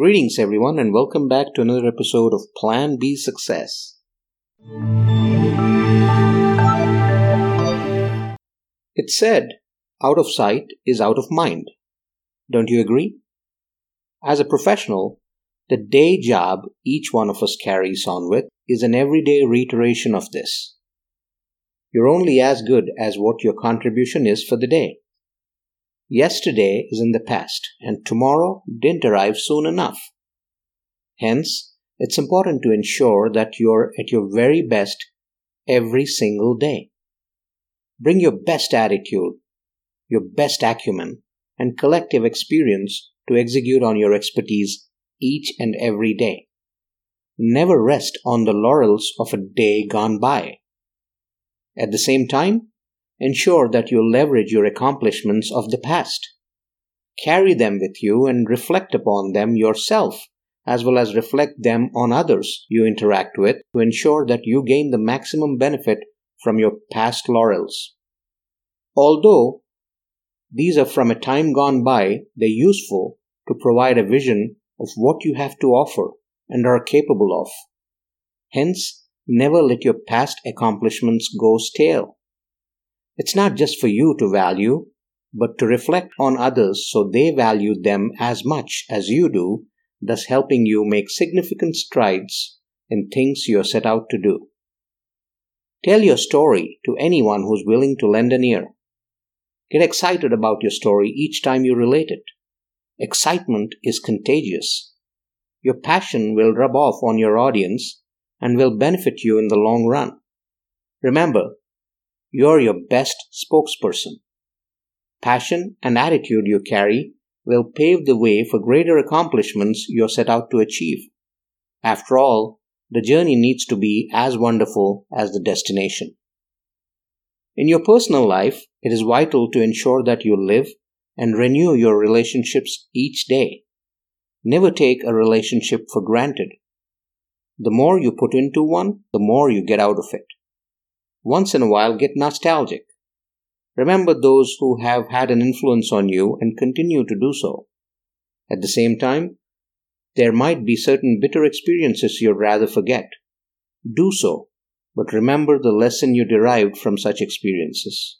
Greetings, everyone, and welcome back to another episode of Plan B Success. It's said, out of sight is out of mind. Don't you agree? As a professional, the day job each one of us carries on with is an everyday reiteration of this. You're only as good as what your contribution is for the day. Yesterday is in the past, and tomorrow didn't arrive soon enough. Hence, it's important to ensure that you're at your very best every single day. Bring your best attitude, your best acumen, and collective experience to execute on your expertise each and every day. Never rest on the laurels of a day gone by. At the same time, ensure that you leverage your accomplishments of the past. Carry them with you and reflect upon them yourself, as well as reflect them on others you interact with to ensure that you gain the maximum benefit from your past laurels. Although these are from a time gone by, they're useful to provide a vision of what you have to offer and are capable of. Hence, never let your past accomplishments go stale. It's not just for you to value, but to reflect on others so they value them as much as you do, thus helping you make significant strides in things you're set out to do. Tell your story to anyone who's willing to lend an ear. Get excited about your story each time you relate it. Excitement is contagious. Your passion will rub off on your audience and will benefit you in the long run. Remember, you're your best spokesperson. Passion and attitude you carry will pave the way for greater accomplishments you're set out to achieve. After all, the journey needs to be as wonderful as the destination. In your personal life, it is vital to ensure that you live and renew your relationships each day. Never take a relationship for granted. The more you put into one, the more you get out of it. Once in a while, get nostalgic. Remember those who have had an influence on you and continue to do so. At the same time, there might be certain bitter experiences you'd rather forget. Do so, but remember the lesson you derived from such experiences.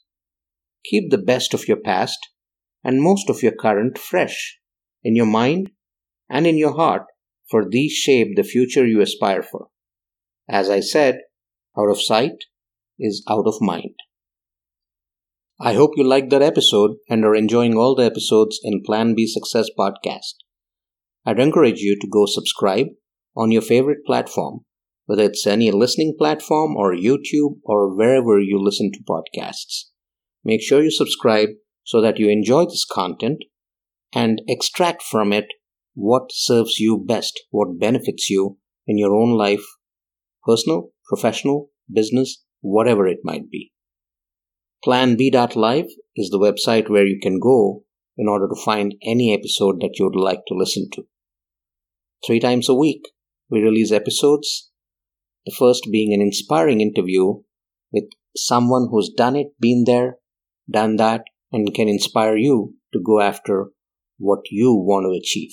Keep the best of your past and most of your current fresh in your mind and in your heart, for these shape the future you aspire for. As I said, out of sight is out of mind. I hope you liked that episode and are enjoying all the episodes in Plan B Success podcast. I'd encourage you to go subscribe on your favorite platform, whether it's any listening platform or YouTube or wherever you listen to podcasts. Make sure you subscribe so that you enjoy this content and extract from it what serves you best, what benefits you in your own life, personal, professional, business, whatever it might be. PlanB.live is the website where you can go in order to find any episode that you would like to listen to. Three times a week, we release episodes. The first being an inspiring interview with someone who's done it, been there, done that, and can inspire you to go after what you want to achieve.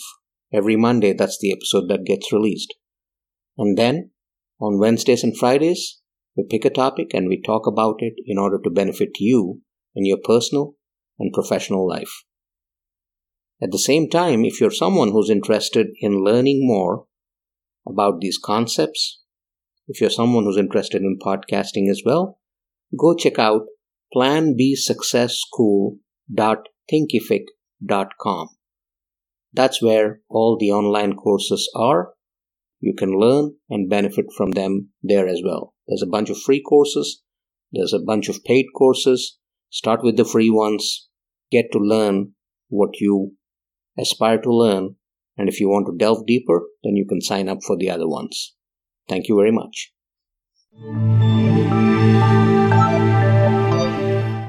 Every Monday, that's the episode that gets released. And then on Wednesdays and Fridays, we pick a topic and we talk about it in order to benefit you in your personal and professional life. At the same time, if you're someone who's interested in learning more about these concepts, if you're someone who's interested in podcasting as well, go check out planbsuccessschool.thinkific.com. That's where all the online courses are. You can learn and benefit from them there as well. There's a bunch of free courses, there's a bunch of paid courses. Start with the free ones, get to learn what you aspire to learn, and if you want to delve deeper, then you can sign up for the other ones. Thank you very much.